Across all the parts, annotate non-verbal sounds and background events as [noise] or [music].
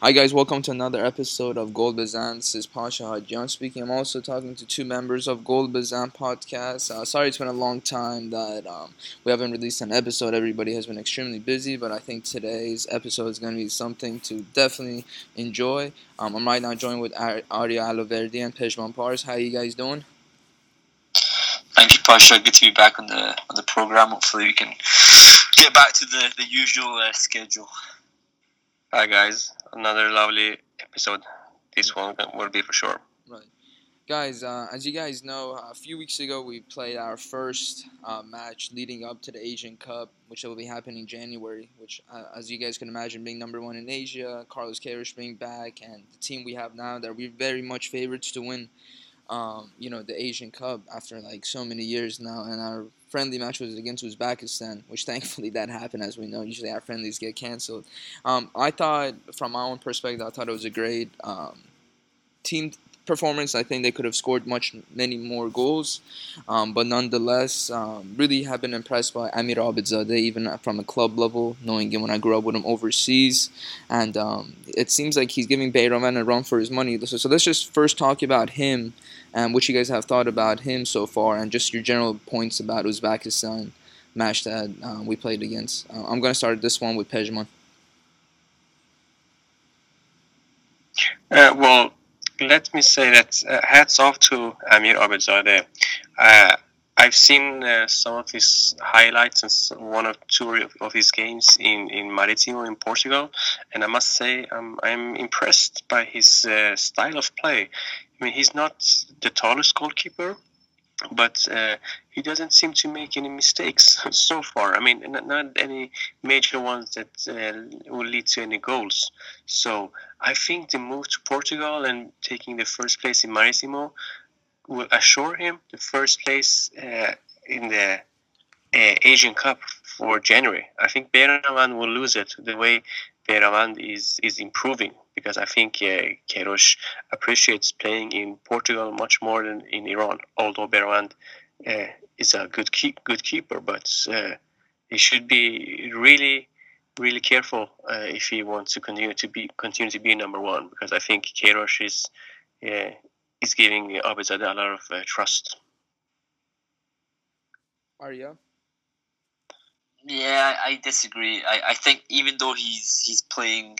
Hi guys, welcome to another episode of Gold Bazan. This is Pasha Hadjan speaking. I'm also talking to two members of Gold Bazan podcast. Uh, sorry it's been a long time that um, we haven't released an episode. Everybody has been extremely busy, but I think today's episode is going to be something to definitely enjoy. Um, I'm right now joined with Arya Aloverdi and Pejman Pars. How are you guys doing? Thank you, Pasha. Good to be back on the on the program. Hopefully we can get back to the, the usual uh, schedule. Hi guys, another lovely episode. This one will be for sure. Right, guys. Uh, as you guys know, a few weeks ago we played our first uh, match leading up to the Asian Cup, which will be happening in January. Which, uh, as you guys can imagine, being number one in Asia, Carlos Queiroz being back, and the team we have now, that we're very much favorites to win. Um, you know the Asian Cup after like so many years now, and our friendly match was against Uzbekistan, which thankfully that happened. As we know, usually our friendlies get canceled. Um, I thought, from my own perspective, I thought it was a great um, team performance. I think they could have scored much many more goals, um, but nonetheless, um, really have been impressed by Amir Abedzadeh, even from a club level, knowing him when I grew up with him overseas, and um, it seems like he's giving Beiranvand a run for his money. So, so let's just first talk about him and what you guys have thought about him so far, and just your general points about Uzbekistan match that uh, we played against. Uh, I'm going to start this one with Pejman. Uh, well, let me say that uh, hats off to Amir Abedzadeh. Uh, I've seen uh, some of his highlights and one or two of his games in, in Maritimo in Portugal, and I must say um, I'm impressed by his uh, style of play. I mean, he's not the tallest goalkeeper, but uh, he doesn't seem to make any mistakes [laughs] so far. I mean, not, not any major ones that uh, will lead to any goals. So I think the move to Portugal and taking the first place in Maritimo will assure him the first place uh, in the uh, Asian Cup for January. I think Beiranvand will lose it the way Beiranvand is is improving because I think uh, Queiroz appreciates playing in Portugal much more than in Iran. Although Beiranvand uh, is a good keep, good keeper, but uh, he should be really really careful uh, if he wants to continue to be continue to be number one because I think Queiroz is uh, is giving Abedzadeh a lot of uh, trust. Arya. Yeah, I disagree. I, I think even though he's he's playing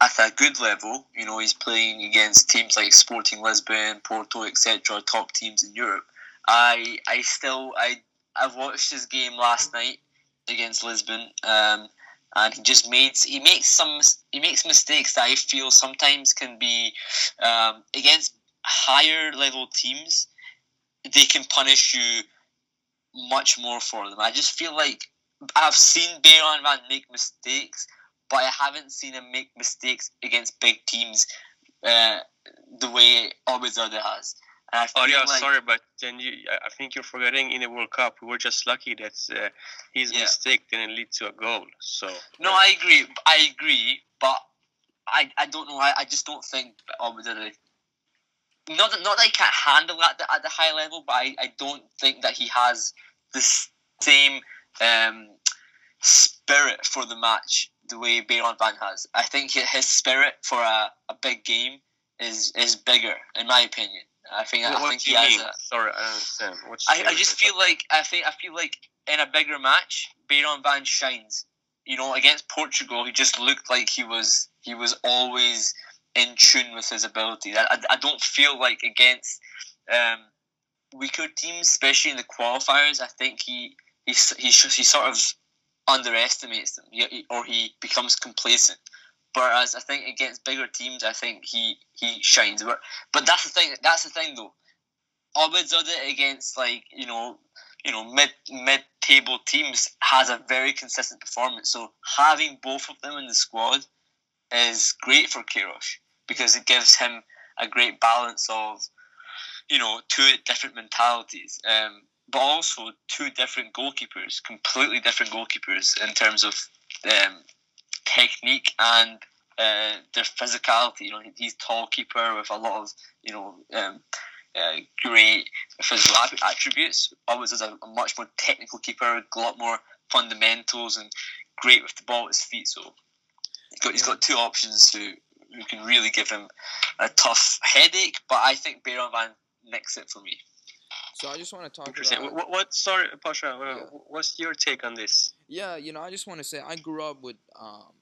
at a good level, you know, he's playing against teams like Sporting Lisbon, Porto, etc., top teams in Europe. I I still I I watched his game last night against Lisbon, um, and he just made he makes some he makes mistakes that I feel sometimes can be um, against higher level teams, they can punish you much more for them. I just feel like I've seen Beiranvand make mistakes, but I haven't seen him make mistakes against big teams uh, the way Abedzadeh has. oh yeah, like, sorry, but then you, I think you're forgetting in the World Cup we were just lucky that uh, his yeah. mistake didn't lead to a goal. So no, I agree. I agree, but I, I don't know. I, I just don't think Abedzadeh not that, not that he can't handle at the, at the high level, but I, I don't think that he has the same um, spirit for the match the way Beiranvand has. I think his spirit for a, a big game is is bigger, in my opinion. I think what, I think he has? A, Sorry, I understand. I, I just feel like I think I feel like in a bigger match, Beiranvand shines. You know, against Portugal, he just looked like he was he was always in tune with his ability. I, I, I don't feel like against um, weaker teams, especially in the qualifiers, I think he he he, he sort of underestimates them, or he becomes complacent. Whereas I think against bigger teams, I think he he shines. But but that's the thing. That's the thing though. Abedzadeh against like you know you know mid mid table teams has a very consistent performance. So having both of them in the squad is great for Queiroz because it gives him a great balance of, you know, two different mentalities, um, but also two different goalkeepers, completely different goalkeepers in terms of um, technique and uh, their physicality. You know, he's tall keeper with a lot of, you know, um, uh, great physical attributes. Always is a, a, much more technical keeper, a lot more fundamentals, and great with the ball at his feet. So he's got, he's got two options to who can really give him a tough headache. But I think Beiranvand nicks it for me. So I just want to talk about. What, what sorry, Pasha, uh, Yeah. what's your take on this? Yeah, you know, I just want to say I grew up with, um,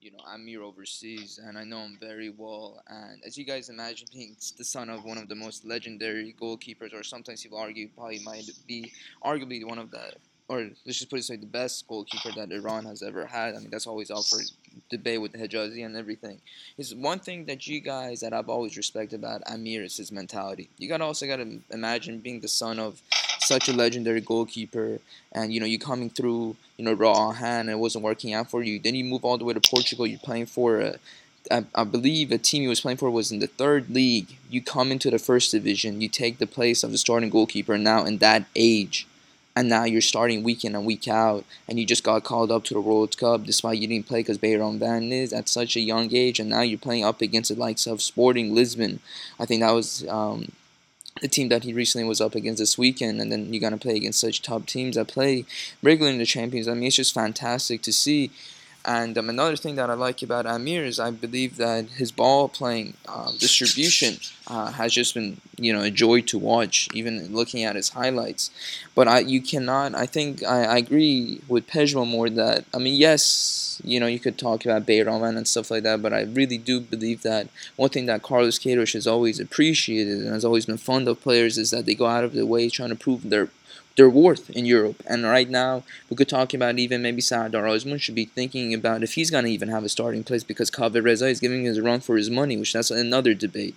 you know, Amir overseas, and I know him very well. And as you guys imagine, being the son of one of the most legendary goalkeepers, or sometimes people argue probably might be arguably one of the, or let's just put it way, the best goalkeeper that Iran has ever had. I mean, that's always up for debate with the Hejazi and everything. Is one thing that you guys that I've always respected about Amir is his mentality. You gotta also gotta imagine being the son of such a legendary goalkeeper and you know you coming through you know Rah Ahan and it wasn't working out for you then you move all the way to portugal you're playing for a, I, I believe a team he was playing for was in the third league you come into the first division you take the place of the starting goalkeeper now in that age and now you're starting week in and week out and you just got called up to the world cup despite you didn't play because Beiranvand is at such a young age and now you're playing up against the likes of sporting lisbon i think that was um, the team that he recently was up against this weekend, and then you're gonna play against such top teams that play regularly in the Champions. I mean, it's just fantastic to see. And um, another thing that I like about Amir is I believe that his ball playing uh, distribution uh, has just been, you know, a joy to watch, even looking at his highlights. But I, you cannot. I think I, I agree with Pejman more that I mean, yes, you know, you could talk about Beiranvand and stuff like that, but I really do believe that one thing that Carlos Queiroz has always appreciated and has always been fond of players is that they go out of their way trying to prove their their worth in Europe. And right now, we could talk about even maybe Sardar Azmoun should be thinking about if he's going to even have a starting place because Kaveh Rezaei is giving his run for his money, which that's another debate.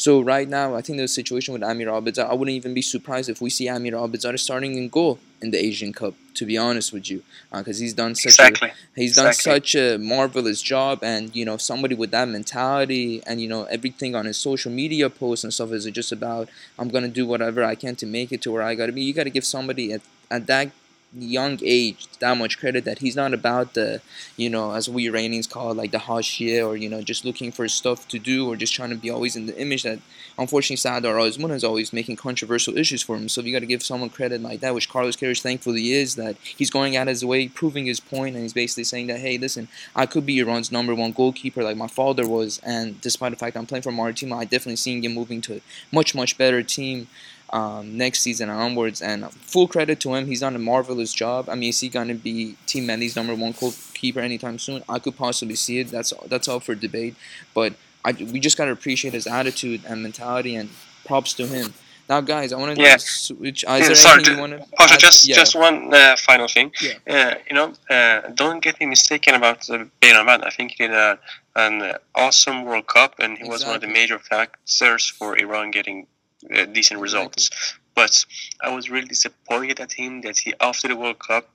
So right now, I think the situation with Amir Abedzadeh, I wouldn't even be surprised if we see Amir Abedzadeh starting in goal in the Asian Cup, to be honest with you, uh, because he's done such Exactly. a he's done such a marvelous job, and you know somebody with that mentality, and you know everything on his social media posts and stuff is just about I'm gonna do whatever I can to make it to where I gotta be. You gotta give somebody at, at that young age that much credit that he's not about the you know as we Iranians call it like the hashia or you know just looking for stuff to do or just trying to be always in the image that unfortunately Sardar Azmoun is always making controversial issues for him. So you got to give someone credit like that which Carlos Queiroz thankfully is that he's going out his way proving his point and he's basically saying that hey listen I could be Iran's number one goalkeeper like my father was. And despite the fact I'm playing for Maritimo I definitely seen him moving to a much much better team um, next season onwards. And full credit to him, he's done a marvelous job. I mean, is he gonna be Team Melli's number one goalkeeper anytime soon? I could possibly see it. That's that's all for debate. But I, we just gotta appreciate his attitude and mentality, and props to him. Now, guys, I want to Yeah. switch. Is Yeah, there sorry, anything ju- you want to? Pasha, just just one uh, final thing. Yeah. Uh, you know, uh, don't get me mistaken about uh, Beiranvand. I think he did a, an uh, awesome World Cup, and he was one of the major factors for Iran getting uh, decent results. But I was really disappointed at him that he, after the World Cup,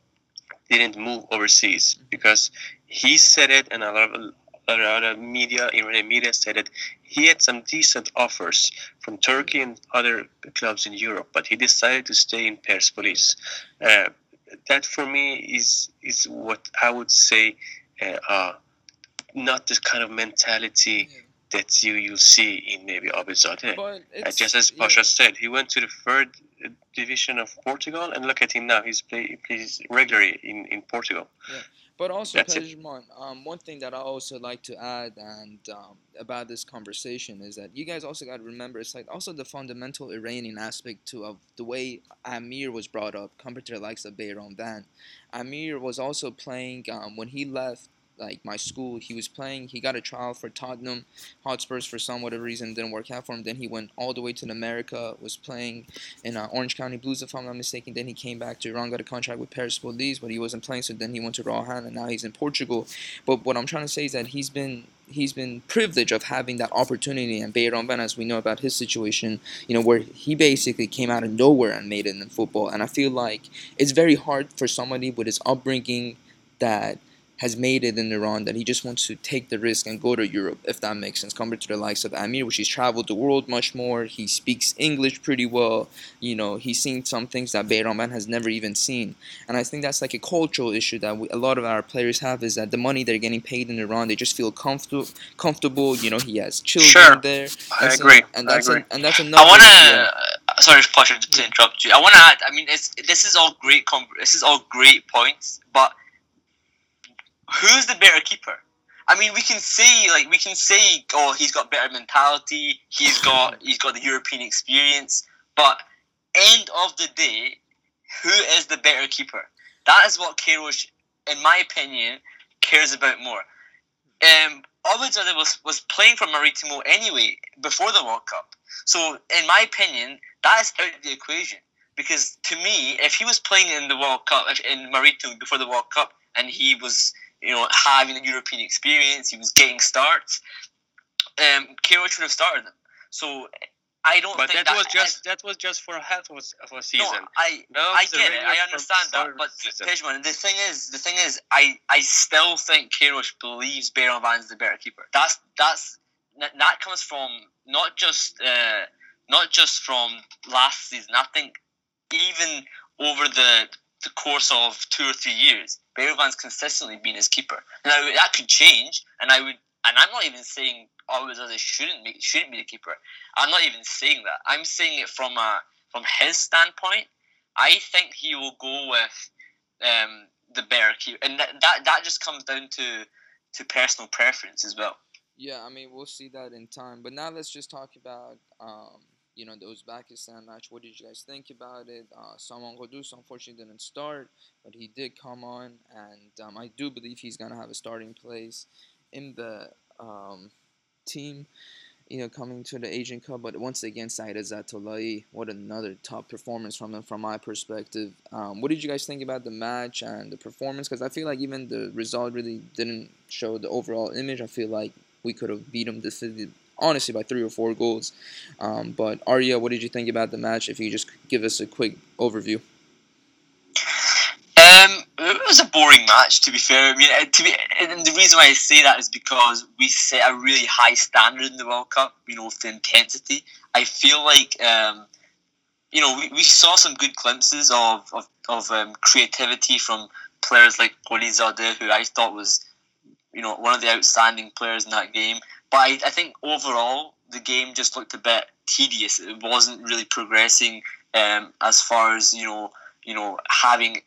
didn't move overseas because he said it, and a lot of a lot of media, Iranian media, said it. He had some decent offers from Turkey and other clubs in Europe, but he decided to stay in Persepolis. Uh, that for me is is what I would say, uh, uh, not this kind of mentality. That you you see in maybe Abedzadeh. But Uh, just as yeah. Pasha said, he went to the third division of Portugal, and look at him now. He's play, he plays regularly in, in Portugal. But also. Pejman, um, one thing that I also like to add and um, about this conversation is that you guys also got to remember it's like also the fundamental Iranian aspect to of the way Amir was brought up compared to the likes of Beiranvand. Amir was also playing um, when he left like my school. He was playing. He got a trial for Tottenham Hotspurs for some whatever reason didn't work out for him. Then he went all the way to America. Was playing in uh, Orange County Blues, if I'm not mistaken. Then he came back to Iran, got a contract with Persepolis, but he wasn't playing. So then he went to Rah Ahan, and now he's in Portugal. But what I'm trying to say is that he's been he's been privileged of having that opportunity. And Beiranvand, as we know about his situation, you know, where he basically came out of nowhere and made it in football. And I feel like it's very hard for somebody with his upbringing that has made it in Iran that he just wants to take the risk and go to Europe, if that makes sense, compared to the likes of Amir, which he's traveled the world much more. He speaks English pretty well. You know, he's seen some things that Beiranvand has never even seen. And I think that's like a cultural issue that we, a lot of our players have is that the money they're getting paid in Iran, they just feel comfortable. Comfortable, you know. He has children Sure. there. I a- agree. and I that's agree. an- and that's another. I want to. Sorry, Pasha, to interrupt you. I want to add. I mean, it's this is all great. Com- this is all great points, but who's the better keeper? I mean, we can say like we can say, oh, he's got better mentality. He's got [laughs] he's got the European experience. But end of the day, who is the better keeper? That is what Queiroz, in my opinion, cares about more. Um, Abedzadeh was was playing for Maritimo anyway before the World Cup. So, in my opinion, that is out of the equation. Because to me, if he was playing in the World Cup, in Maritimo before the World Cup, and he was you know, having the European experience. He was getting starts. Um, Queiroz should have started him. So I don't. But that, that, was just that was just for half of a season. No, I no, I get it. I understand that. But Pejman, the thing is, the thing is, I I still think Queiroz believes Beiranvand's the better keeper. That's that's that comes from not just uh, not just from last season. I think even over the the course of two or three years, Beiranvand's consistently been his keeper. Now that could change, and I would, and I'm not even saying always as shouldn't be shouldn't be the keeper. I'm not even saying that. I'm saying it from a from his standpoint. I think he will go with um, the better keeper, and that, that that just comes down to to personal preference as well. Yeah, I mean we'll see that in time. But now let's just talk about um, you know, the Uzbekistan match. What did you guys think about it? Uh, Saman Ghoddos unfortunately didn't start, but he did come on, and um, I do believe he's gonna have a starting place in the um, team. You know, coming to the Asian Cup, but once again, Said Ezatolahi, what another top performance from them, from my perspective. Um, what did you guys think about the match and the performance? Because I feel like even the result really didn't show the overall image. I feel like we could have beat them definitively honestly by three or four goals. Um, but Arya, what did you think about the match? If you just give us a quick overview. Um, it was a boring match, to be fair. I mean, uh, to be, and the reason why I say that is because we set a really high standard in the World Cup. You know, with the intensity. I feel like, um, you know, we, we saw some good glimpses of of, of um, creativity from players like Gholizadeh, who I thought was, you know, one of the outstanding players in that game. But I, I think overall the game just looked a bit tedious. It wasn't really progressing um, as far as you know, you know, having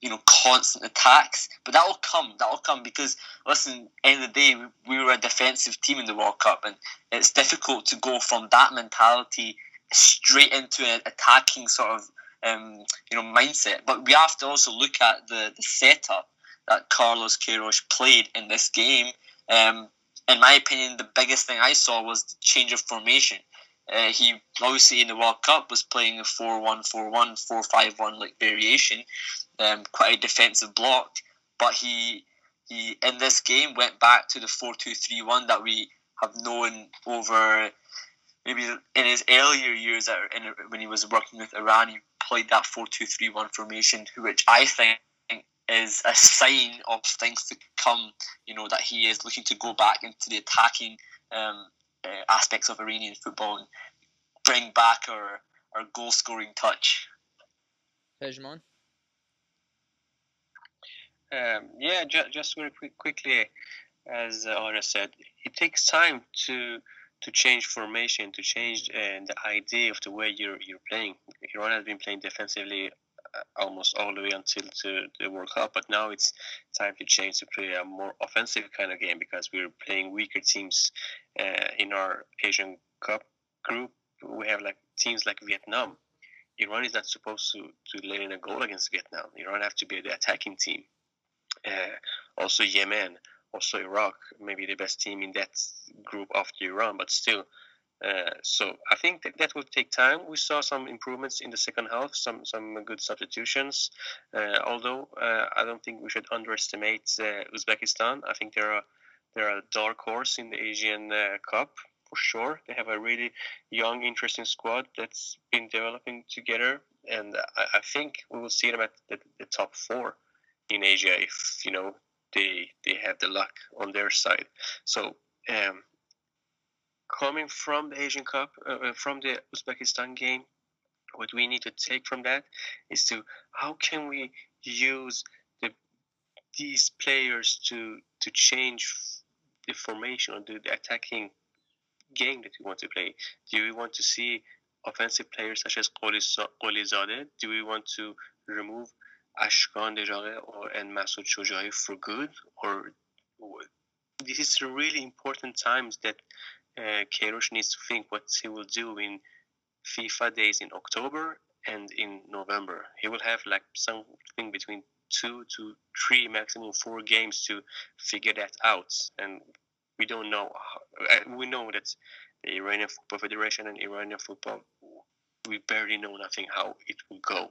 you know constant attacks. But that will come. That will come because listen, end of the day, we, we were a defensive team in the World Cup, and it's difficult to go from that mentality straight into an attacking sort of um, you know mindset. But we have to also look at the the setup that Carlos Queiroz played in this game. Um, in my opinion, the biggest thing I saw was the change of formation. Uh, he obviously in the World Cup was playing a 4 1 4 1, 4 5 1 like variation, um, quite a defensive block. But he, he in this game went back to the 4 2 3 1 that we have known over maybe in his earlier years when he was working with Iran. He played that 4 2 3 1 formation, which I think is a sign of things to come. You know that he is looking to go back into the attacking um, uh, aspects of Iranian football and bring back our our goal scoring touch. Pejman. Um, yeah, ju- just very quick, quickly, as uh, said, it takes time to to change formation, to change uh, the idea of the way you're you're playing. Iran has been playing defensively almost all the way until to the World Cup. But now it's time to change to play a more offensive kind of game because we're playing weaker teams uh, in our Asian Cup group. We have like teams like Vietnam. Iran is not supposed to, to let in a goal against Vietnam. Iran have to be the attacking team. Uh, also Yemen, also Iraq, maybe the best team in that group after Iran, but still uh, so I think that, that will take time. We saw some improvements in the second half, some some good substitutions. Uh, although uh, I don't think we should underestimate uh, Uzbekistan. I think they're a they're a dark horse in the Asian uh, Cup for sure. They have a really young, interesting squad that's been developing together, and I, I think we will see them at the, the top four in Asia if you know they they have the luck on their side. So. Um, coming from the Asian Cup, uh, uh, from the Uzbekistan game, what we need to take from that is to how can we use the these players to to change the formation or the, the attacking game that we want to play. Do we want to see offensive players such as Gholizadeh? Do we want to remove Ashkan Dejagah or and Masoud for good, or this is really important times that uh, needs to think what he will do in FIFA days in October and in November. He will have like something between two to three, maximum four games to figure that out. And we don't know. Uh, we know that the Iranian Football Federation and Iranian football, we barely know nothing how it will go.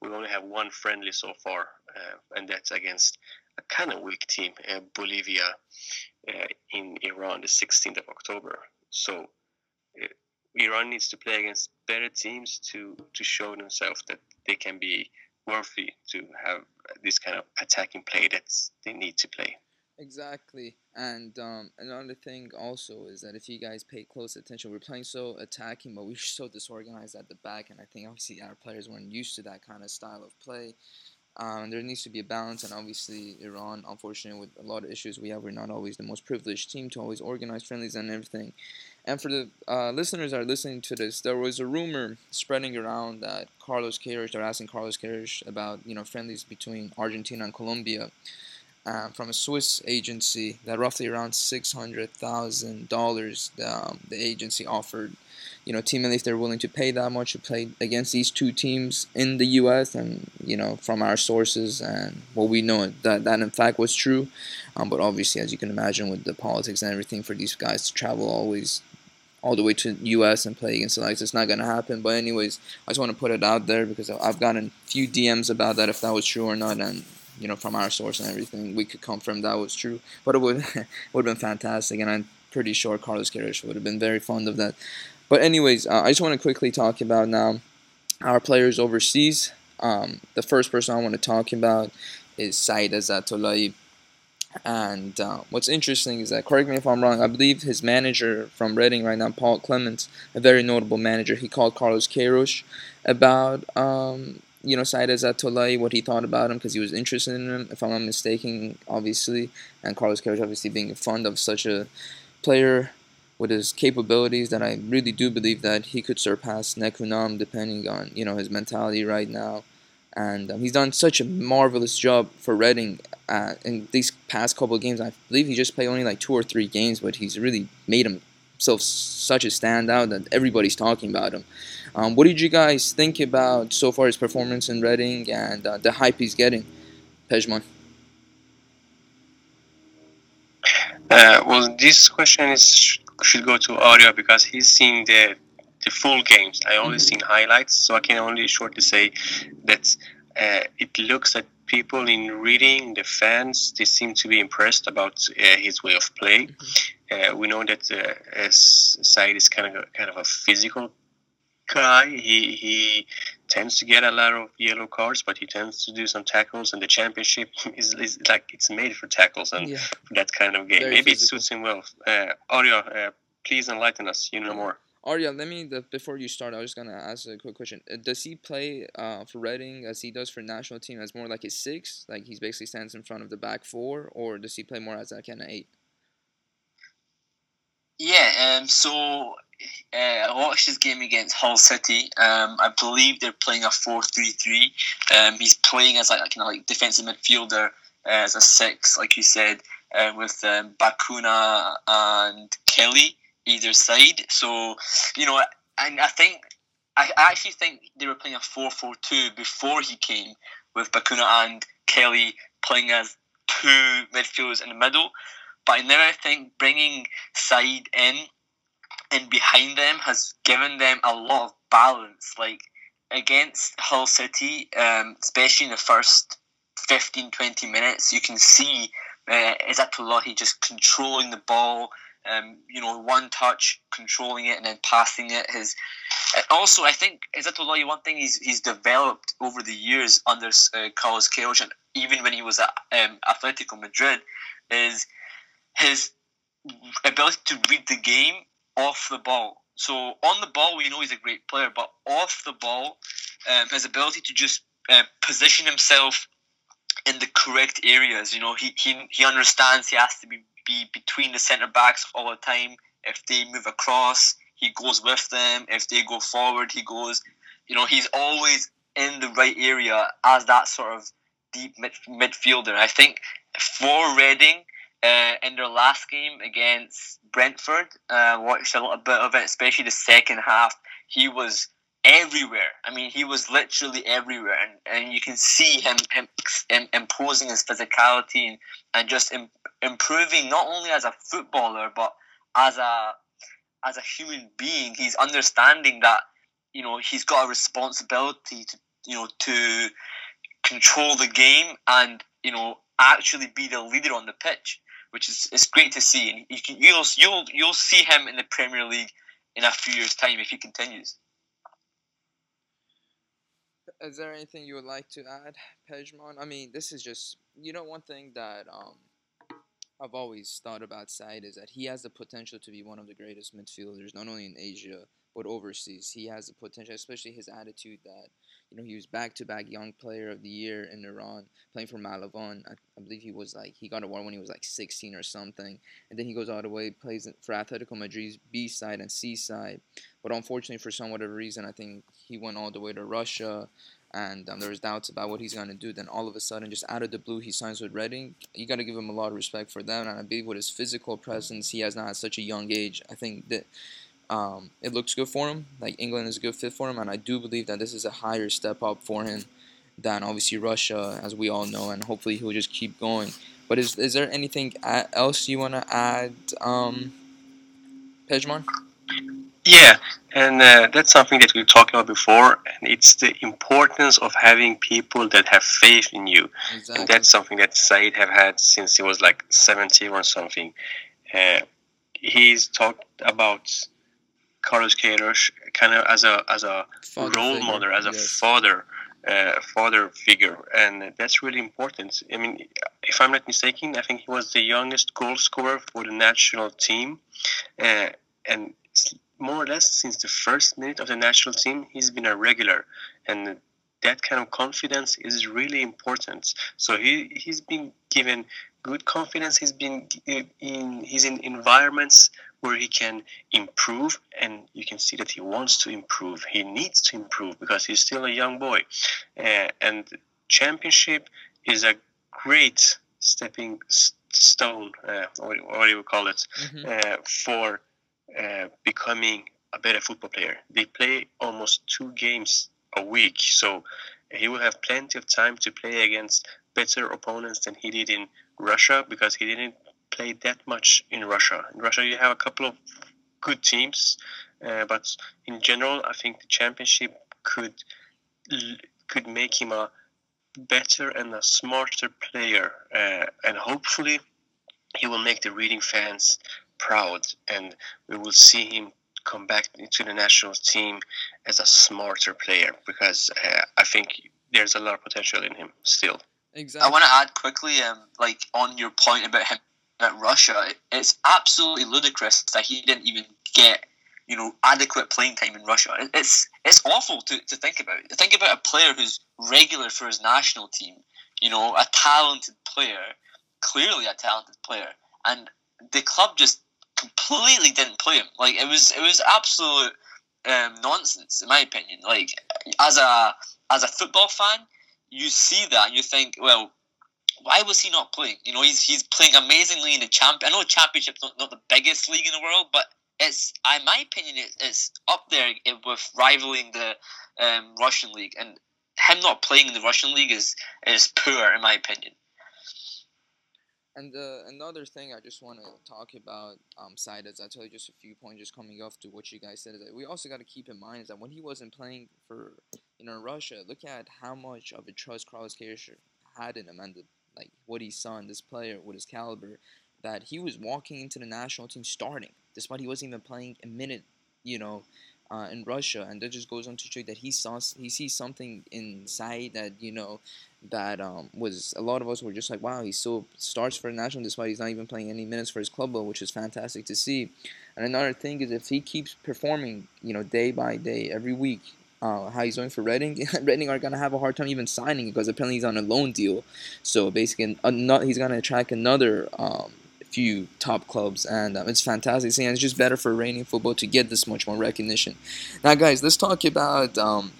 We only have one friendly so far, uh, and that's against a kind of weak team, uh, Bolivia, uh, in Iran, the 16th of October. So uh, Iran needs to play against better teams to to show themselves that they can be worthy to have this kind of attacking play that they need to play. Exactly, and um, another thing also is that if you guys pay close attention, we're playing so attacking, but we're so disorganized at the back, and I think obviously our players weren't used to that kind of style of play. Um, there needs to be a balance, and obviously Iran, unfortunately, with a lot of issues we have, we're not always the most privileged team to always organize friendlies and everything. And for the uh, listeners that are listening to this, there was a rumor spreading around that Carlos Queiroz, they're asking Carlos Queiroz about you know friendlies between Argentina and Colombia uh, from a Swiss agency that roughly around six hundred thousand dollars. Um, the agency offered, you know, Team if they're willing to pay that much to play against these two teams in the U.S. and you know from our sources and what we know that that in fact was true. Um, but obviously, as you can imagine, with the politics and everything, for these guys to travel always all the way to U.S. and play against the likes. It's not gonna happen. But anyways, I just want to put it out there because I've gotten a few DMs about that if that was true or not, and you know from our source and everything, we could confirm that was true. But it would [laughs] would have been fantastic, and I'm pretty sure Carlos Queiroz would have been very fond of that. But anyways, uh, I just want to quickly talk about now our players overseas. Um, the first person I want to talk about is Said Ezatolahi. And uh, what's interesting is that, correct me if I'm wrong, I believe his manager from Reading right now, Paul Clements, a very notable manager, he called Carlos Queiroz about, um, you know, Said Ezatolahi, what he thought about him, because he was interested in him, if I'm not mistaken, obviously. And Carlos Queiroz obviously being fond of such a player with his capabilities that I really do believe that he could surpass Nekounam depending on, you know, his mentality right now and um, he's done such a marvelous job for Reading uh, in these past couple of games. I believe he just played only like two or three games, but he's really made himself such a standout that everybody's talking about him. Um, what did you guys think about so far his performance in Reading and uh, the hype he's getting, Pejman? Uh, well, this question is should go to Arya because he's seeing the the full games. I only mm-hmm. seen highlights, so I can only shortly say that uh, it looks that people in reading the fans they seem to be impressed about uh, his way of play. Mm-hmm. Uh, we know that uh, Said is kind of a, kind of a physical guy. He he tends to get a lot of yellow cards, but he tends to do some tackles. And the championship [laughs] is, is like it's made for tackles and yeah. for that kind of game. Very Maybe physical. it suits him well. Uh, Arya, uh, please enlighten us. You know more. Arya, let me the, before you start, I was gonna ask a quick question. Uh, does he play uh, for Reading as he does for national team as more like a six, like he's basically stands in front of the back four, or does he play more as a kind of eight? Yeah, um, so uh, I watched his game against Hull City. Um, I believe they're playing a four-three-three. Um, he's playing as like a kind of like defensive midfielder uh, as a six, like you said, uh, with um, Bacuna and Kelly either side. So, you know, and I think I actually think they were playing a 4-4-2 before he came with Bacuna and Kelly playing as two midfielders in the middle. But I never think bringing Said in and behind them has given them a lot of balance. Like against Hull City, um, especially in the first 15 20 minutes, you can see uh, Ezatolahi just controlling the ball, um, you know, one touch, controlling it and then passing it. His also, I think Ezatolahi, one thing he's he's developed over the years under uh, Carlos Queiroz, and even when he was at um, Atletico Madrid, is his ability to read the game off the ball. So on the ball, we know he's a great player, but off the ball, um, his ability to just uh, position himself in the correct areas. You know, he, he he understands he has to be be between the centre backs all the time. If they move across, he goes with them. If they go forward, he goes. You know, he's always in the right area as that sort of deep mid- midfielder. I think for Reading, uh, in their last game against Brentford. Uh, watched a little bit of it, especially the second half. He was everywhere. I mean, he was literally everywhere, and, and you can see him, him, him imposing his physicality and, and just Im- improving not only as a footballer but as a as a human being. He's understanding that you know he's got a responsibility to you know to control the game and you know actually be the leader on the pitch, which is it's great to see. And you can you'll you'll you'll see him in the Premier League in a few years' time if he continues. Is there anything you would like to add, Pejman? I mean, this is just you know one thing that um, I've always thought about Said is that he has the potential to be one of the greatest midfielders, not only in Asia but overseas. He has the potential, especially his attitude that you know he was back to back Young Player of the Year in Iran, playing for Malavan. I, I, believe he was like he got award when he was like 16 or something, and then he goes all the way plays for Atletico Madrid's B side and C side. But unfortunately, for some whatever reason, I think he went all the way to Russia. And um, there was doubts about what he's gonna do. Then all of a sudden, just out of the blue, he signs with Reading. You gotta give him a lot of respect for that. And I believe with his physical presence, he has not at such a young age. I think that um, it looks good for him. Like England is a good fit for him, and I do believe that this is a higher step up for him than obviously Russia, as we all know, and hopefully he'll just keep going. But is is there anything else you want to add, um, Pejman? Yeah, and uh, that's something that we've talked about before, and it's the importance of having people that have faith in you, exactly. and that's something that Said have had since he was like 17 or something. Uh, he's talked about Carlos Queiroz kind of as a as a father role figure. model, as a yes. father uh, father figure, and that's really important. I mean, if I'm not mistaken, I think he was the youngest goal scorer for the national team, uh, and more or less since the first minute of the national team, he's been a regular, and that kind of confidence is really important. So he he's been given good confidence. He's been in he's in environments where he can improve, and you can see that he wants to improve. He needs to improve because he's still a young boy, uh, and championship is a great stepping stone. Uh, what, what, do you call it mm-hmm. uh, for uh, becoming a better football player? They play almost two games a week, so he will have plenty of time to play against better opponents than he did in Russia because he didn't play that much in Russia. In Russia, you have a couple of good teams, uh, but in general, I think the championship could could make him a better and a smarter player, uh, and hopefully, he will make the reading fans proud, and we will see him come back into the national team as a smarter player because uh, I think there's a lot of potential in him still. Exactly. I want to add quickly, um, like on your point about him at Russia, it's absolutely ludicrous that he didn't even get you know adequate playing time in Russia. It's it's awful to, to think about. Think about a player who's regular for his national team. You know, a talented player, clearly a talented player, and the club just completely didn't play him. Like it was it was absolute um, nonsense in my opinion. Like as a as a football fan, you see that and you think, well, why was he not playing? You know, he's he's playing amazingly in the champ. I know championship's not, not the biggest league in the world, but it's, in my opinion, it, it's up there with rivaling the um, Russian league. And him not playing in the Russian league is is poor, in my opinion. And uh, another thing I just want to talk about, um, Said Ezatolahi just a few points just coming off to what you guys said is that we also got to keep in mind is that when he wasn't playing for you know Russia, look at how much of a trust Carlos Queiroz had in him and the like what he saw in this player with his caliber, that he was walking into the national team starting, despite he wasn't even playing a minute, you know, uh, in Russia, and that just goes on to show that he saw he sees something inside that you know that um, was a lot of us were just like, wow, he still starts for the national despite he's not even playing any minutes for his club, which is fantastic to see. And another thing is if he keeps performing, you know, day by day, every week, uh, how he's going for Reading. [laughs] Reading are gonna have a hard time even signing because apparently he's on a loan deal. So basically, another, he's gonna attract another um, few top clubs, and um, it's fantastic. And it's just better for Iranian football to get this much more recognition. Now, guys, let's talk about um,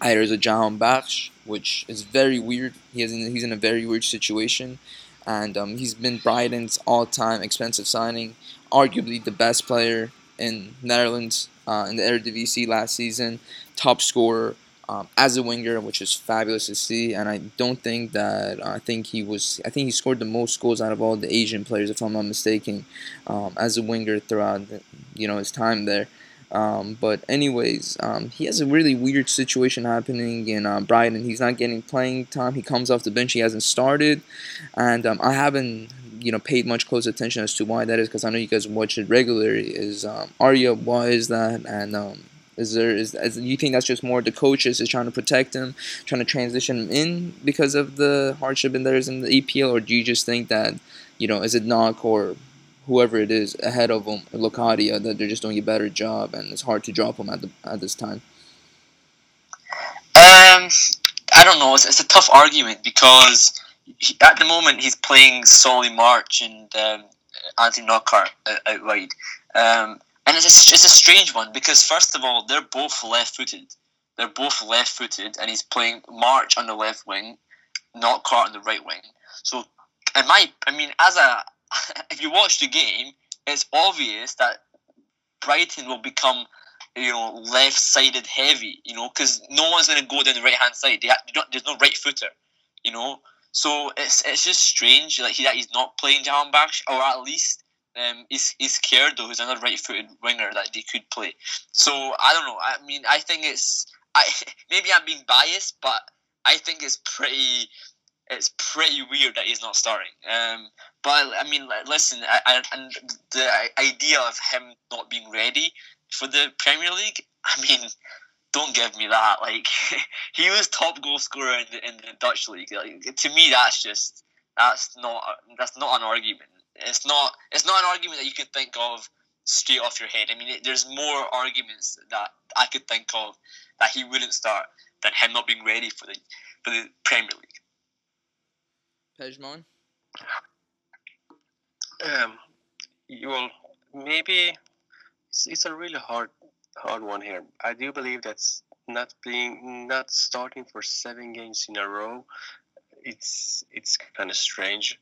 a Jahan Bakhsh, which is very weird. He is in, he's in a very weird situation. and um, he's been Brighton's all-time expensive signing, arguably the best player in Netherlands uh, in the Eredivisie last season, top scorer um, as a winger, which is fabulous to see. And I don't think that I think he was. I think he scored the most goals out of all the Asian players, if I'm not mistaken, um, as a winger throughout you know his time there. Um, but anyways, um, he has a really weird situation happening in uh, Brighton. He's not getting playing time. He comes off the bench. He hasn't started, and um, I haven't you know paid much close attention as to why that is because I know you guys watch it regularly. Is um, Arya why is that? And um, is there is, is you think that's just more the coaches is trying to protect him, trying to transition him in because of the hardship in there is in the EPL, or do you just think that you know is it Knockaert whoever it is ahead of them, Locadia, that they're just doing a better job, and it's hard to drop them at the at this time. Um, I don't know. It's, it's a tough argument because he, at the moment he's playing Solly March and um, Anthony Knockaert out wide, um, and it's a, it's a strange one because first of all they're both left-footed. They're both left-footed, and he's playing March on the left wing, Knockaert on the right wing. So, in my, I mean, as a [laughs] if you watch the game, it's obvious that Brighton will become you know left sided heavy. You know because no one's going to go down the right hand side. They there's no right footer. You know, so it's it's just strange like he, that he's not playing Jahanbakhsh, or at least um, he's, he's Izquierdo, who's another right footed winger that they could play. So I don't know. I mean, I think it's I [laughs] maybe I'm being biased, but I think it's pretty it's pretty weird that he's not starting. Um, but I mean, listen, I, I, and the idea of him not being ready for the Premier League, [laughs] I mean, don't give me that. Like [laughs] he was top goal scorer in the, in the Dutch league. Like, to me, that's just that's not that's not an argument. It's not it's not an argument that you can think of straight off your head. I mean, it, there's more arguments that I could think of that he wouldn't start than him not being ready for the for the Premier League. Pejman? Um, well, maybe it's, it's a really hard hard one here. I do believe that's not being not starting for seven games in a row. It's it's kind of strange,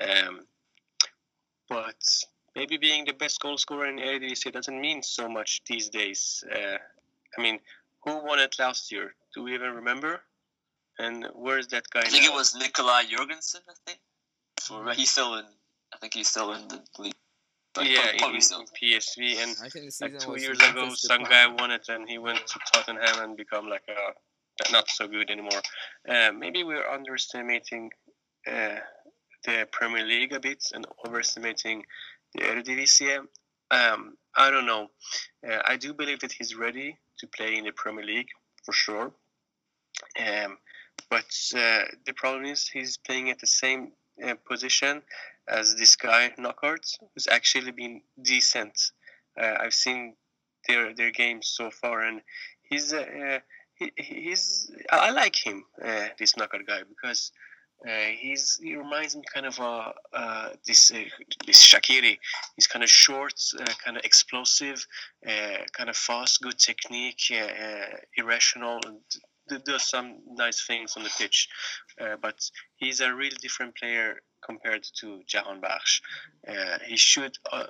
um, but maybe being the best goal scorer in Eredivisie doesn't mean so much these days. Uh, I mean, who won it last year? Do we even remember? And where's that guy? I think now? it was Nikolai Jorgensen. I think. For, he's still in. I think he's still in the league. But yeah, in, in, PSV, and like two years ago, some guy won it, and he went to Tottenham and become like a not so good anymore. Uh, maybe we're underestimating uh, the Premier League a bit and overestimating the Eredivisie. Um, I don't know. Uh, I do believe that he's ready to play in the Premier League for sure. Um, but uh, the problem is he's playing at the same uh, position as this guy Knockaert, who's actually been decent. Uh, I've seen their their games so far, and he's uh, he, he's I like him uh, this Knockaert guy because. Uh, he's he reminds me kind of uh, uh, this uh, this Shaqiri. He's kind of short, uh, kind of explosive, uh, kind of fast, good technique, irrational, and does some nice things on the pitch, uh, but he's a really different player compared to Jahanbakhsh. Uh, he should uh,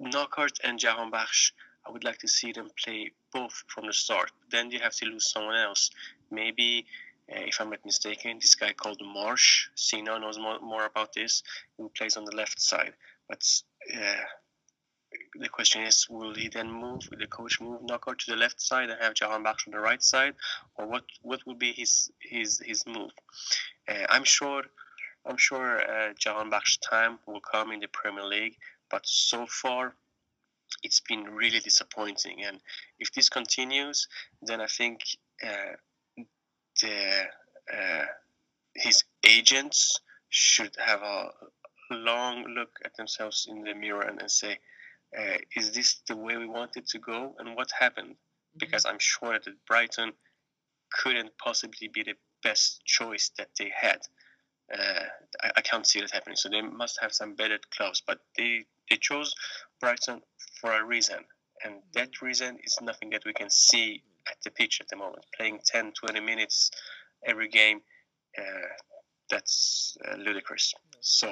Knockaert and Jahanbakhsh. I would like to see them play both from the start. Then you have to lose someone else. Maybe, uh, if I'm not mistaken, this guy called March. Sina knows more, more about this. Who plays on the left side, but uh, the question is, will he then move? Will the coach move Knockaert to the left side and have Jahanbakhsh on the right side, or what? What will be his his his move? Uh, I'm sure, I'm sure uh, Jahanbakhsh's time will come in the Premier League, but so far, it's been really disappointing. And if this continues, then I think uh, the uh, his agents should have a long look at themselves in the mirror and, and say uh, is this the way we wanted to go? And what happened? Mm-hmm. because i'm sure that brighton couldn't possibly be the best choice that they had. Uh, I, I, can't see that happening. So they must have some better clubs but they they chose brighton for a reason. And that reason is nothing that we can see at the pitch at the moment playing 10 20 minutes every game uh, that's uh, ludicrous So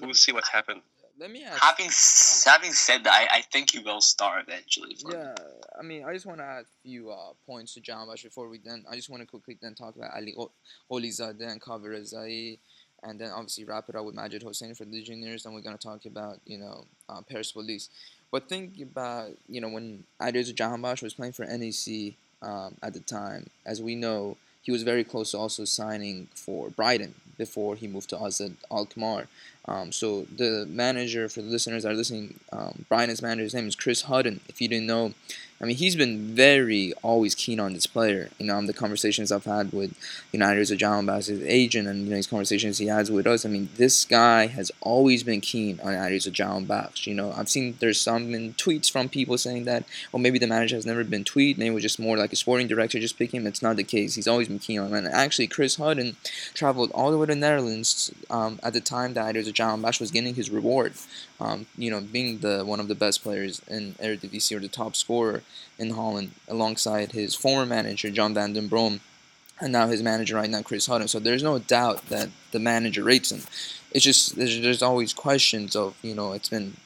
we'll see what happens. Let me ask. Having s- having said that, I, I think he will start eventually. For Yeah, I mean, I just want to add a few uh, points to Jahanbakhsh before we then. I just want to quickly then talk about Ali O- Gholizadeh and Kaveh Rezaei, and then obviously wrap it up with Majid Hossein for the juniors. Then we're gonna talk about you know uh, Persepolis. But think about you know when Adrian Jahanbakhsh was playing for NEC um, at the time, as we know, he was very close to also signing for Brighton before he moved to AZ Alkmaar. Um, so the manager, for the listeners that are listening, um, Brighton's manager, his name is Chris Hughton. If you didn't know, I mean, he's been very always keen on this player. You know, um, the conversations I've had with United's Jahanbakhsh, his agent, and you know, his conversations he has with us. I mean, this guy has always been keen on Adrian Jahanbakhsh. You know, I've seen there's some tweets from people saying that, well, maybe the manager has never been tweeted. Maybe it was just more like a sporting director just picking him. It's not the case. He's always been keen on him. And actually, Chris Hughton traveled all the way to the Netherlands um, at the time that Adrian Jahanbakhsh was getting his reward. Um, you know, being the one of the best players in Eredivisie or the top scorer in Holland, alongside his former manager John van den Brom, and now his manager right now Chris Hughton. So there's no doubt that the manager rates him. It's just there's, there's always questions of you know it's been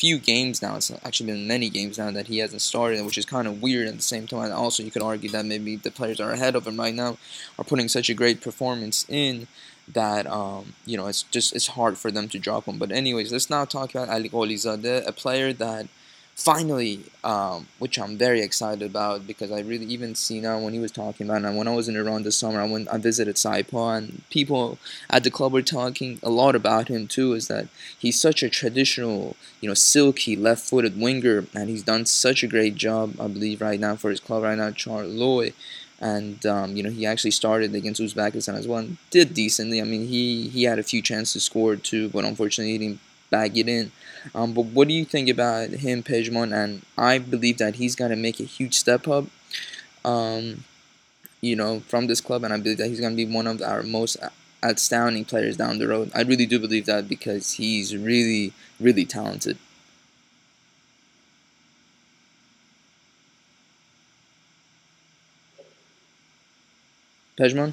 few games now. It's actually been many games now that he hasn't started, which is kind of weird at the same time. Also, you could argue that maybe the players are ahead of him right now are putting such a great performance in that um, you know it's just it's hard for them to drop him. But anyways, let's now talk about Ali Gholizadeh, a player that finally, um, which I'm very excited about because I really even see now when he was talking about it. when I was in Iran this summer, I went I visited Saipa and people at the club were talking a lot about him too. Is that he's such a traditional, you know, silky left-footed winger, and he's done such a great job, I believe, right now for his club right now, Charleroi and um, you know he actually started against Uzbekistan as well and did decently. I mean he he had a few chances to score too, but unfortunately he didn't bag it in. Um, but what do you think about him, Pejman? And I believe that he's gonna make a huge step up. Um, you know, from this club, and I believe that he's gonna be one of our most outstanding players down the road. I really do believe that because he's really, really talented. Pejman?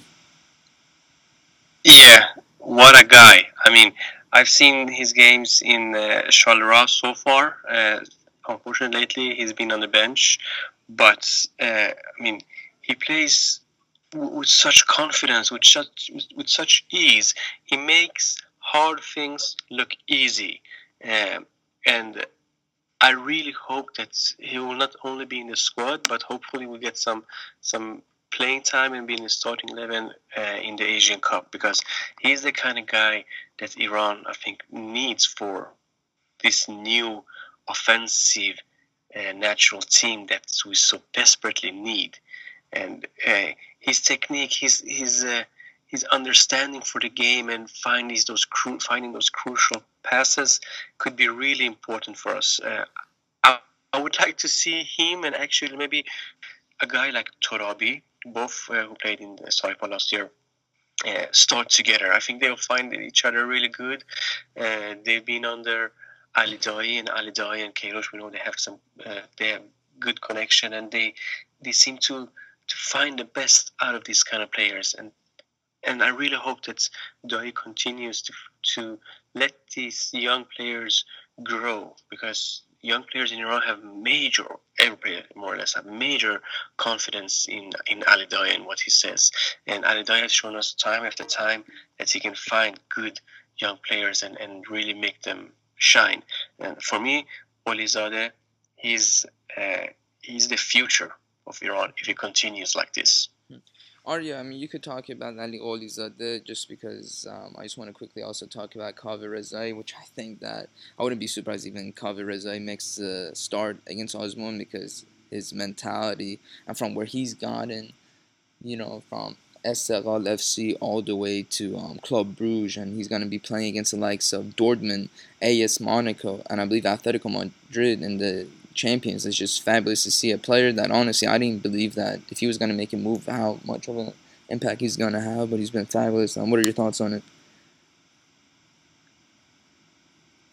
Yeah, what a guy. I mean, I've seen his games in uh, Charleroi so far. Uh, unfortunately, lately he's been on the bench, but uh, I mean, he plays with such confidence, with such with such ease. He makes hard things look easy, um, and I really hope that he will not only be in the squad, but hopefully we'll get some some playing time and being in starting eleven uh, in the Asian Cup because he's the kind of guy that Iran, I think, needs for this new offensive uh, natural team that we so desperately need. And uh, his technique, his his uh, his understanding for the game, and finding those cru- finding those crucial passes could be really important for us. Uh, I, I would like to see him and actually maybe a guy like Torabi, both uh, who played in the Saipa last year, uh, start together. I think they'll find each other really good. Uh, they've been under Ali Daei and Ali Daei and Queiroz. We know they have some, they have good connection, and they they seem to to find the best out of these kind of players. And and I really hope that Daei continues to to let these young players grow because young players in Iran have major, every player more or less have major confidence in in Ali Daei and what he says. And Ali Daei has shown us time after time that he can find good young players and, and really make them shine. And for me, Gholizadeh, he's uh, he's the future of Iran if he continues like this. Arya, I mean, you could talk about Ali Gholizadeh just because um, I just want to quickly also talk about Kaveh Rezaei, which I think that I wouldn't be surprised even Kaveh Rezaei makes the start against Azmoun because his mentality and from where he's gotten, you know, from Esteghlal FC all the way to um, Club Bruges, and he's going to be playing against the likes of Dortmund, AS Monaco, and I believe Atletico Madrid in the champions. It's just fabulous to see a player that honestly I didn't believe that if he was going to make a move, how much of an impact he's going to have. But he's been fabulous. Um, what are your thoughts on it?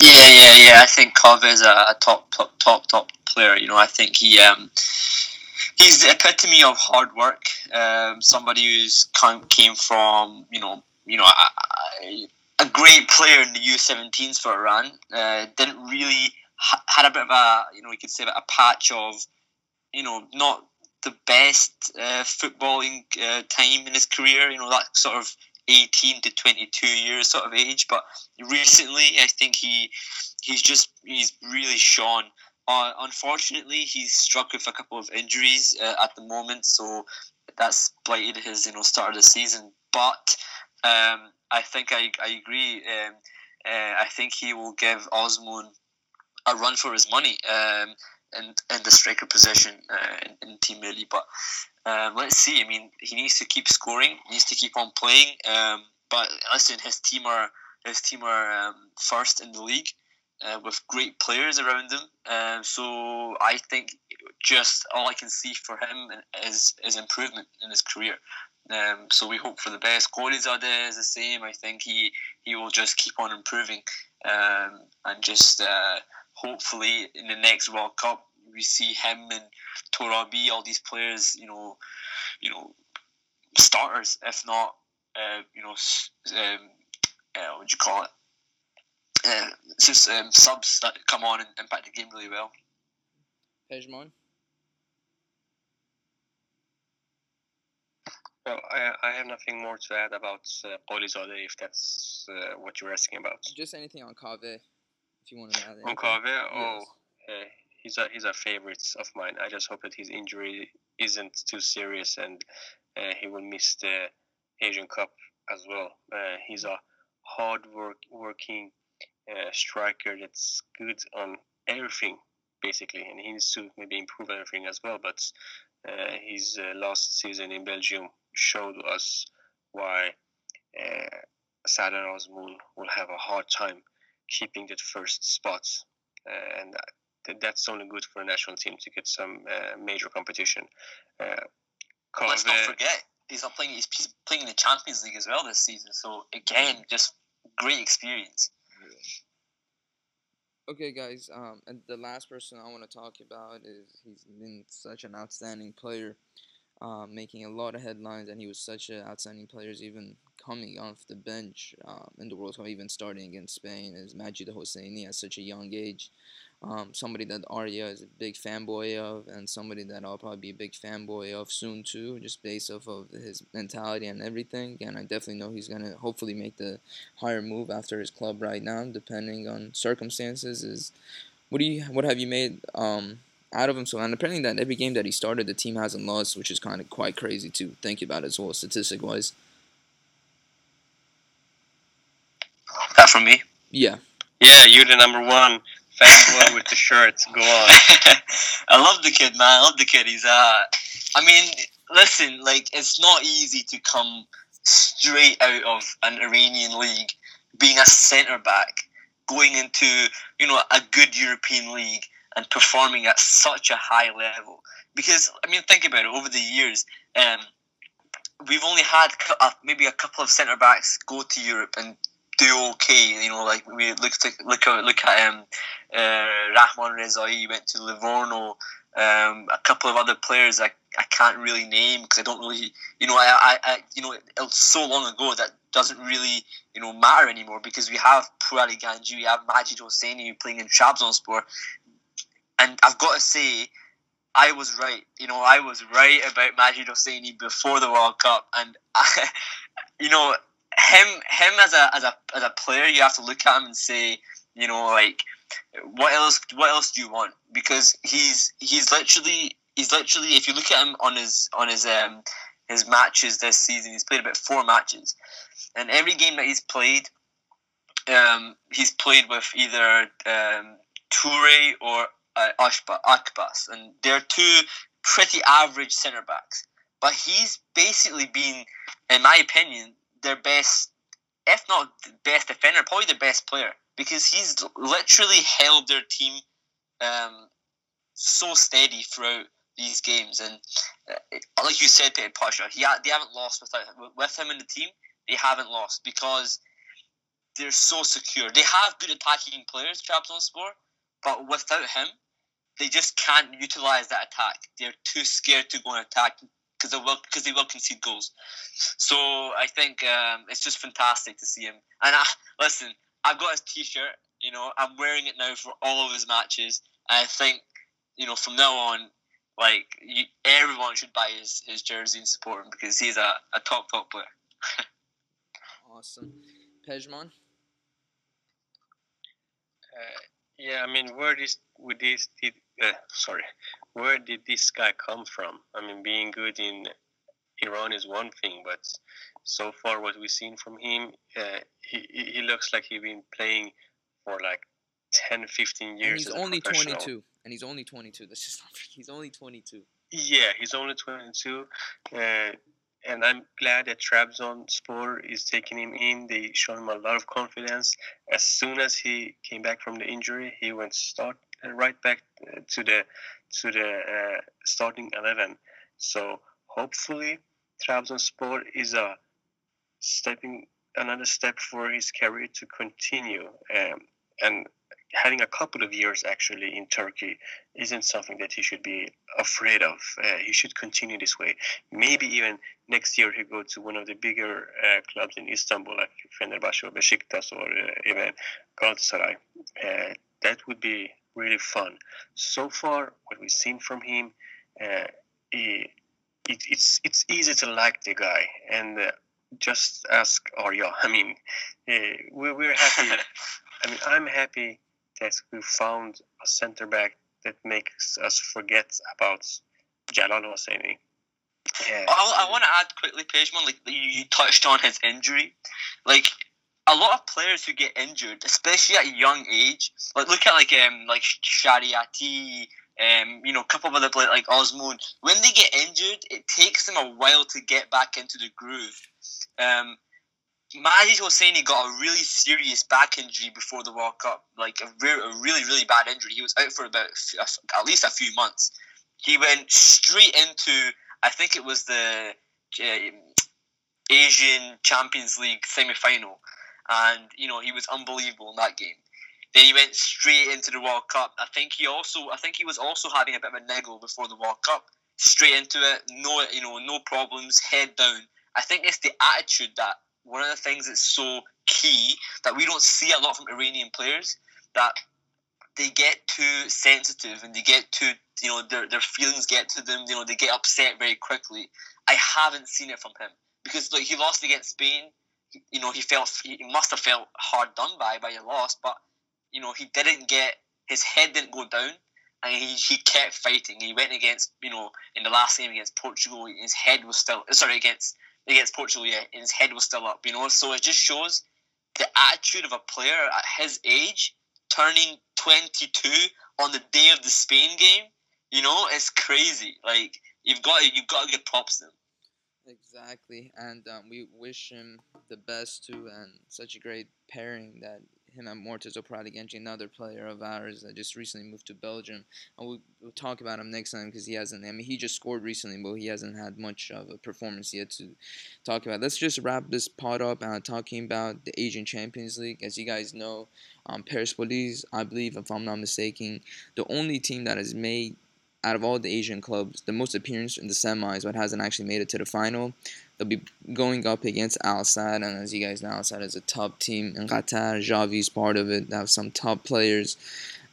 Yeah, yeah, yeah. I think Kaveh is a, a top, top, top, top player. You know, I think he um, he's the epitome of hard work. Um, somebody who's come, came from you know, you know, I, a great player in the U17s for Iran. Uh, didn't really had a bit of a you know you could say a patch of you know not the best uh, footballing uh, time in his career. You know that sort of 18 to 22 years sort of age. But recently, I think he he's just he's really shone. Uh, unfortunately, he's struck with a couple of injuries uh, at the moment, so that's blighted his you know start of the season. But um, I think I, I agree. Um, uh, I think he will give Azmoun a run for his money um, in, in the striker position uh, in, in Team Melli. But um, let's see. I mean, he needs to keep scoring. Needs to keep on playing. Um, but listen, his team are his team are um, first in the league uh, with great players around them. Um, so I think just all I can see for him is is improvement in his career. Um, so we hope for the best. Gholizadeh is the same. I think he he will just keep on improving um, and just uh, hopefully in the next World Cup we see him and Torabi, all these players, you know, you know, starters, if not, uh, you know, um, uh, what do you call it? Uh, just um, subs that come on and impact the game really well. Pejman? Well, I, I have nothing more to add about uh, Gholizadeh if that's uh, what you're asking about. Just anything on Kaveh, if you want to add. On Kaveh? Oh, uh, he's a he's a favorite of mine. I just hope that his injury isn't too serious and uh, he will miss the Asian Cup as well. Uh, he's a hard work working uh, striker that's good on everything basically, and he needs to maybe improve everything as well. But uh, his uh, last season in Belgium showed us why uh, Sardar Azmoun will have a hard time keeping that first spot, uh, and that's only good for a national team to get some uh, major competition. Uh, Let's not forget he's not playing. He's playing in the Champions League as well this season. So again, just great experience. Okay, guys. Um, and the last person I want to talk about is he's been such an outstanding player um, making a lot of headlines, and he was such an outstanding player, even coming off the bench um, in the World Cup, even starting against Spain, is Majid Hosseini at such a young age. Um, somebody that Arya is a big fanboy of, and somebody that I'll probably be a big fanboy of soon too, just based off of his mentality and everything. And I definitely know he's gonna hopefully make the higher move after his club right now, depending on circumstances. Is what do you what have you made um, out of him. So, and apparently that every game that he started, the team hasn't lost, which is kind of quite crazy to think about as well, statistic wise. That from me? Yeah. Yeah, you're the number one fanboy with the shirts. Go on. [laughs] I love the kid, man. I love the kid. He's uh, I mean, listen, like it's not easy to come straight out of an Iranian league, being a centre back, going into you know a good European league and performing at such a high level. Because I mean, think about it. Over the years, um, we've only had maybe a couple of centre backs go to Europe and do okay. You know, like we look to, look at look at um, uh, Rahman Rezaei went to Livorno. Um, a couple of other players I, I can't really name because I don't really you know I, I, I you know it, was so long ago that doesn't really you know matter anymore because we have Pouraliganji, we have Majid Hosseini playing in Trabzonspor, and I've got to say, I was right. You know, I was right about Majid Hosseini before the World Cup, and [laughs] I, you know, him him as a as a as a player, you have to look at him and say, you know, like, what else? What else do you want? Because he's he's literally he's literally if you look at him on his on his um his matches this season, he's played about four matches, and every game that he's played, um, he's played with either um, Toure or uh, Akbas, and they're two pretty average centre backs. But he's basically been, in my opinion, their best, if not best defender, probably the best player because he's literally held their team um, so steady throughout these games. And uh, like you said, Peter Pasha, he ha- they haven't lost without with him in the team. They haven't lost because they're so secure. They have good attacking players, on Trabzonspor, but without him, they just can't utilize that attack. They're too scared to go and attack because they will because they will concede goals. So I think um, it's just fantastic to see him. And I, listen, I've got his T-shirt. You know, I'm wearing it now for all of his matches. I think you know from now on, like you, everyone should buy his, his jersey and support him because he's a, a top top player. [laughs] awesome, Pejman. Uh, yeah, I mean, where is this with this uh, sorry, where did this guy come from? I mean, being good in Iran is one thing, but so far what we've seen from him, uh, he he looks like he's been playing for like 10, 15 years. And he's only 22, and he's only 22. That's just [laughs] he's only 22. Yeah, he's only 22. Uh, and I'm glad that Trabzonspor is taking him in. They show him a lot of confidence. As soon as he came back from the injury, he went start uh, right back to the to the uh, starting eleven. So hopefully, Trabzonspor is a stepping another step for his career to continue. Um, and having a couple of years actually in Turkey isn't something that he should be afraid of. Uh, he should continue this way. Maybe even next year he go to one of the bigger uh, clubs in Istanbul, like Fenerbahce or Besiktas or uh, even Galatasaray. Uh, that would be really fun. So far, what we've seen from him, uh, he, it, it's it's easy to like the guy and. Uh, just ask Arya. [laughs] I mean, we're, we're happy. [laughs] I mean, I'm happy that we found a center back that makes us forget about Jalal Hosseini. Yeah. I, I want to add quickly, Pejman, like you touched on his injury. Like a lot of players who get injured, especially at a young age, like look at like um like Shariati, um you know a couple of other players like Azmoun. When they get injured, it takes them a while to get back into the groove. Um, Majid Hosseini got a really serious back injury before the World Cup, like a, re- a really, really bad injury. He was out for about f- at least a few months. He went straight into, I think it was the uh, Asian Champions League semi final, and you know he was unbelievable in that game. Then he went straight into the World Cup. I think he also, I think he was also having a bit of a niggle before the World Cup. Straight into it, no, you know, no problems, head down. I think it's the attitude that one of the things that's so key that we don't see a lot from Iranian players that they get too sensitive and they get too you know their, their feelings get to them you know they get upset very quickly i haven't seen it from him because like he lost against spain you know he felt he must have felt hard done by by a loss but you know he didn't get his head didn't go down and he, he kept fighting he went against you know in the last game against portugal his head was still sorry against against Portugal, yeah, his head was still up, you know. So it just shows the attitude of a player at his age, turning 22 on the day of the Spain game. You know, it's crazy. Like you've got to, you've got to give props to him. Exactly, and um, we wish him the best too, and such a great pairing that him and Morteza Pouraliganji, another player of ours that just recently moved to Belgium. And we'll, we'll talk about him next time because he hasn't. I mean, he just scored recently, but he hasn't had much of a performance yet to talk about. Let's just wrap this pod up uh, talking about the Asian Champions League. As you guys know, um, Police, I believe, if I'm not mistaken, the only team that has made out of all the Asian clubs, the most appearance in the semis, but hasn't actually made it to the final. They'll be going up against Al Sadd, and as you guys know, Al Sadd is a top team in Qatar. Xavi's part of it. They have some top players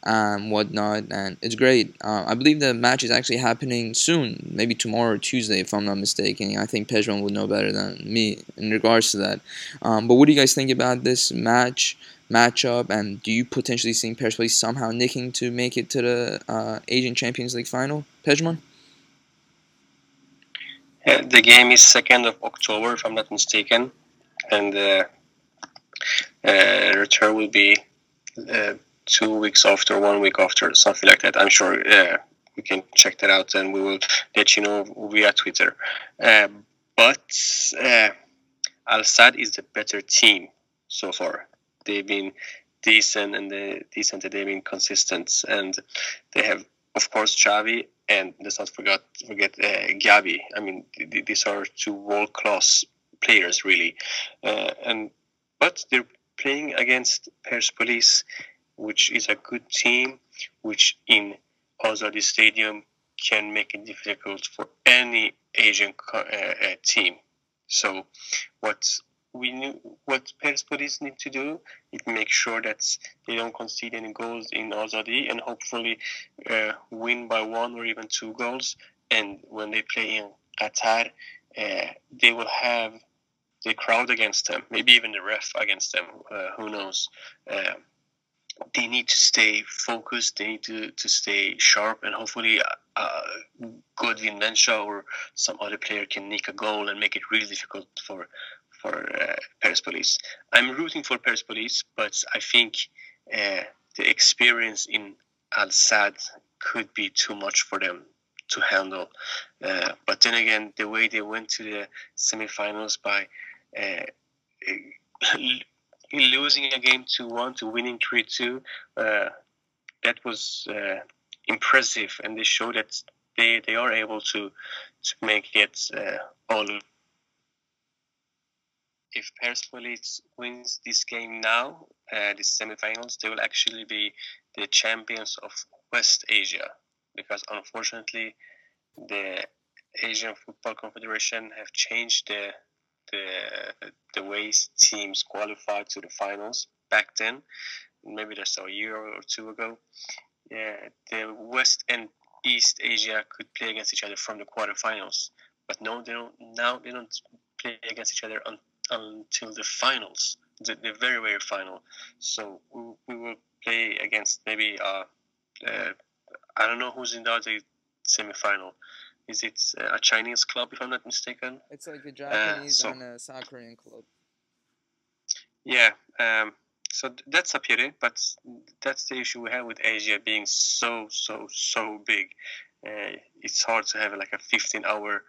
and whatnot, and it's great. Uh, I believe the match is actually happening soon, maybe tomorrow or Tuesday, if I'm not mistaken. I think Pejman will know better than me in regards to that. Um, but what do you guys think about this match? Matchup, and do you potentially see Persepolis somehow nicking to make it to the uh, Asian Champions League final, Pejman? Yeah, the game is second of October, if I'm not mistaken, and uh, uh, return will be uh, two weeks after, one week after, something like that. I'm sure uh, we can check that out, and we will let you know via Twitter. Uh, but uh, Al Sadd is the better team so far. They've been decent and they decent. They've been consistent, and they have, of course, Xavi and let's not forget forget uh, Gabi. I mean, th- these are two world class players, really, uh, and but they're playing against Persepolis, which is a good team, which in Azadi Stadium can make it difficult for any Asian uh, uh, team. So, what we knew, what Persepolis need to do It makes sure that they don't concede any goals in Azadi and hopefully uh, win by one or even two goals. And when they play in Qatar, uh, they will have the crowd against them, maybe even the ref against them. Uh, who knows? Uh, they need to stay focused. They need to, to stay sharp, and hopefully, uh, Godwin Mensah or some other player can nick a goal and make it really difficult for for uh, Persepolis. I'm rooting for Persepolis, but I think uh, the experience in Al Sadd could be too much for them to handle. Uh, but then again, the way they went to the semifinals by uh, [laughs] losing a game 2 1 to winning 3 2, uh, that was uh, impressive, and they showed that they, they are able to, to make it all. If Persepolis wins this game now, uh, the semifinals, they will actually be the champions of West Asia because unfortunately the Asian Football Confederation have changed the the the ways teams qualified to the finals back then. Maybe that's a year or two ago. Yeah, the West and East Asia could play against each other from the quarterfinals, but no, they don't. Now they don't play against each other until the finals, the, the very very final. So we, we will play against maybe uh, uh, I don't know who's in the other semifinal. Is it uh, a Chinese club, if I'm not mistaken? It's like a Japanese uh, so, and a South Korean club. Yeah, um, so that's a pity, but that's the issue we have with Asia being so, so, so big. Uh, it's hard to have like a 15 hour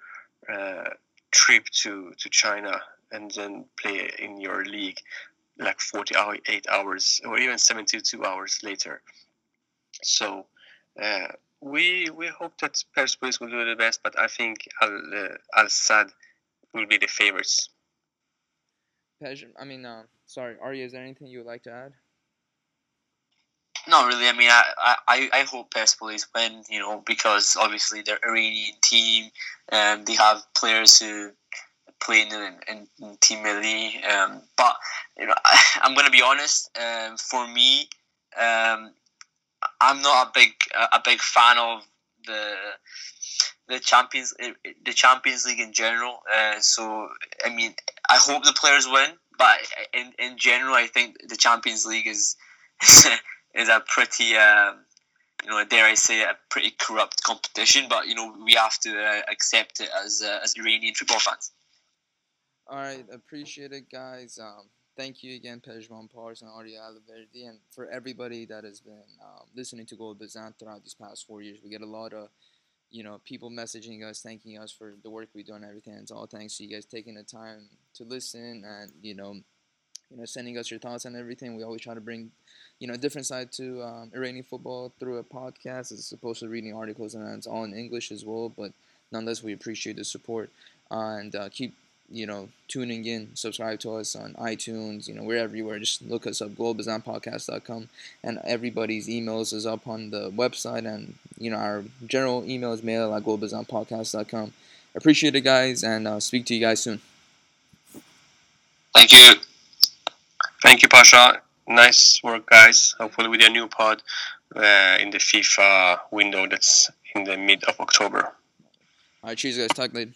uh, trip to, to China and then play in your league like 48 hours or even 72 hours later. So uh, we we hope that Persepolis will do the best, but I think Al uh, Al Sadd will be the favorites. I mean, uh, sorry, Arya, is there anything you would like to add? Not really. I mean, I, I, I hope Persepolis win, you know, because obviously they're Iranian team and they have players who play in, in, in Team Melli. Um, but, you know, I, am going to be honest, um, for me, um, I'm not a big a big fan of the the champions the Champions League in general. Uh, so I mean, I hope the players win, but in in general, I think the Champions League is [laughs] is a pretty. Uh, you know, dare I say, a pretty corrupt competition, but you know we have to uh, accept it as uh, as Iranian football fans. All right, appreciate it, guys. Um, thank you again, Pejman Pars and Arya Alaverdi, and for everybody that has been um, listening to Gold Golbazan throughout these past four years. We get a lot of, you know, people messaging us, thanking us for the work we do and everything. It's all thanks to you guys taking the time to listen and, you know, you know, sending us your thoughts and everything. We always try to bring, you know, a different side to um, Iranian football through a podcast as opposed to reading articles, and it's all in English as well. But nonetheless, we appreciate the support and uh, keep you know, tuning in, subscribe to us on iTunes, you know, we're everywhere. Just look us up, globazanpodcast.com. And everybody's emails is up on the website. And, you know, our general email is mail at globazanpodcast.com. Appreciate it, guys, and uh, speak to you guys soon. Thank you. Thank you, Pasha. Nice work, guys. Hopefully, with your new pod uh, in the FIFA window that's in the mid of October. All right, cheers, guys. Talk later.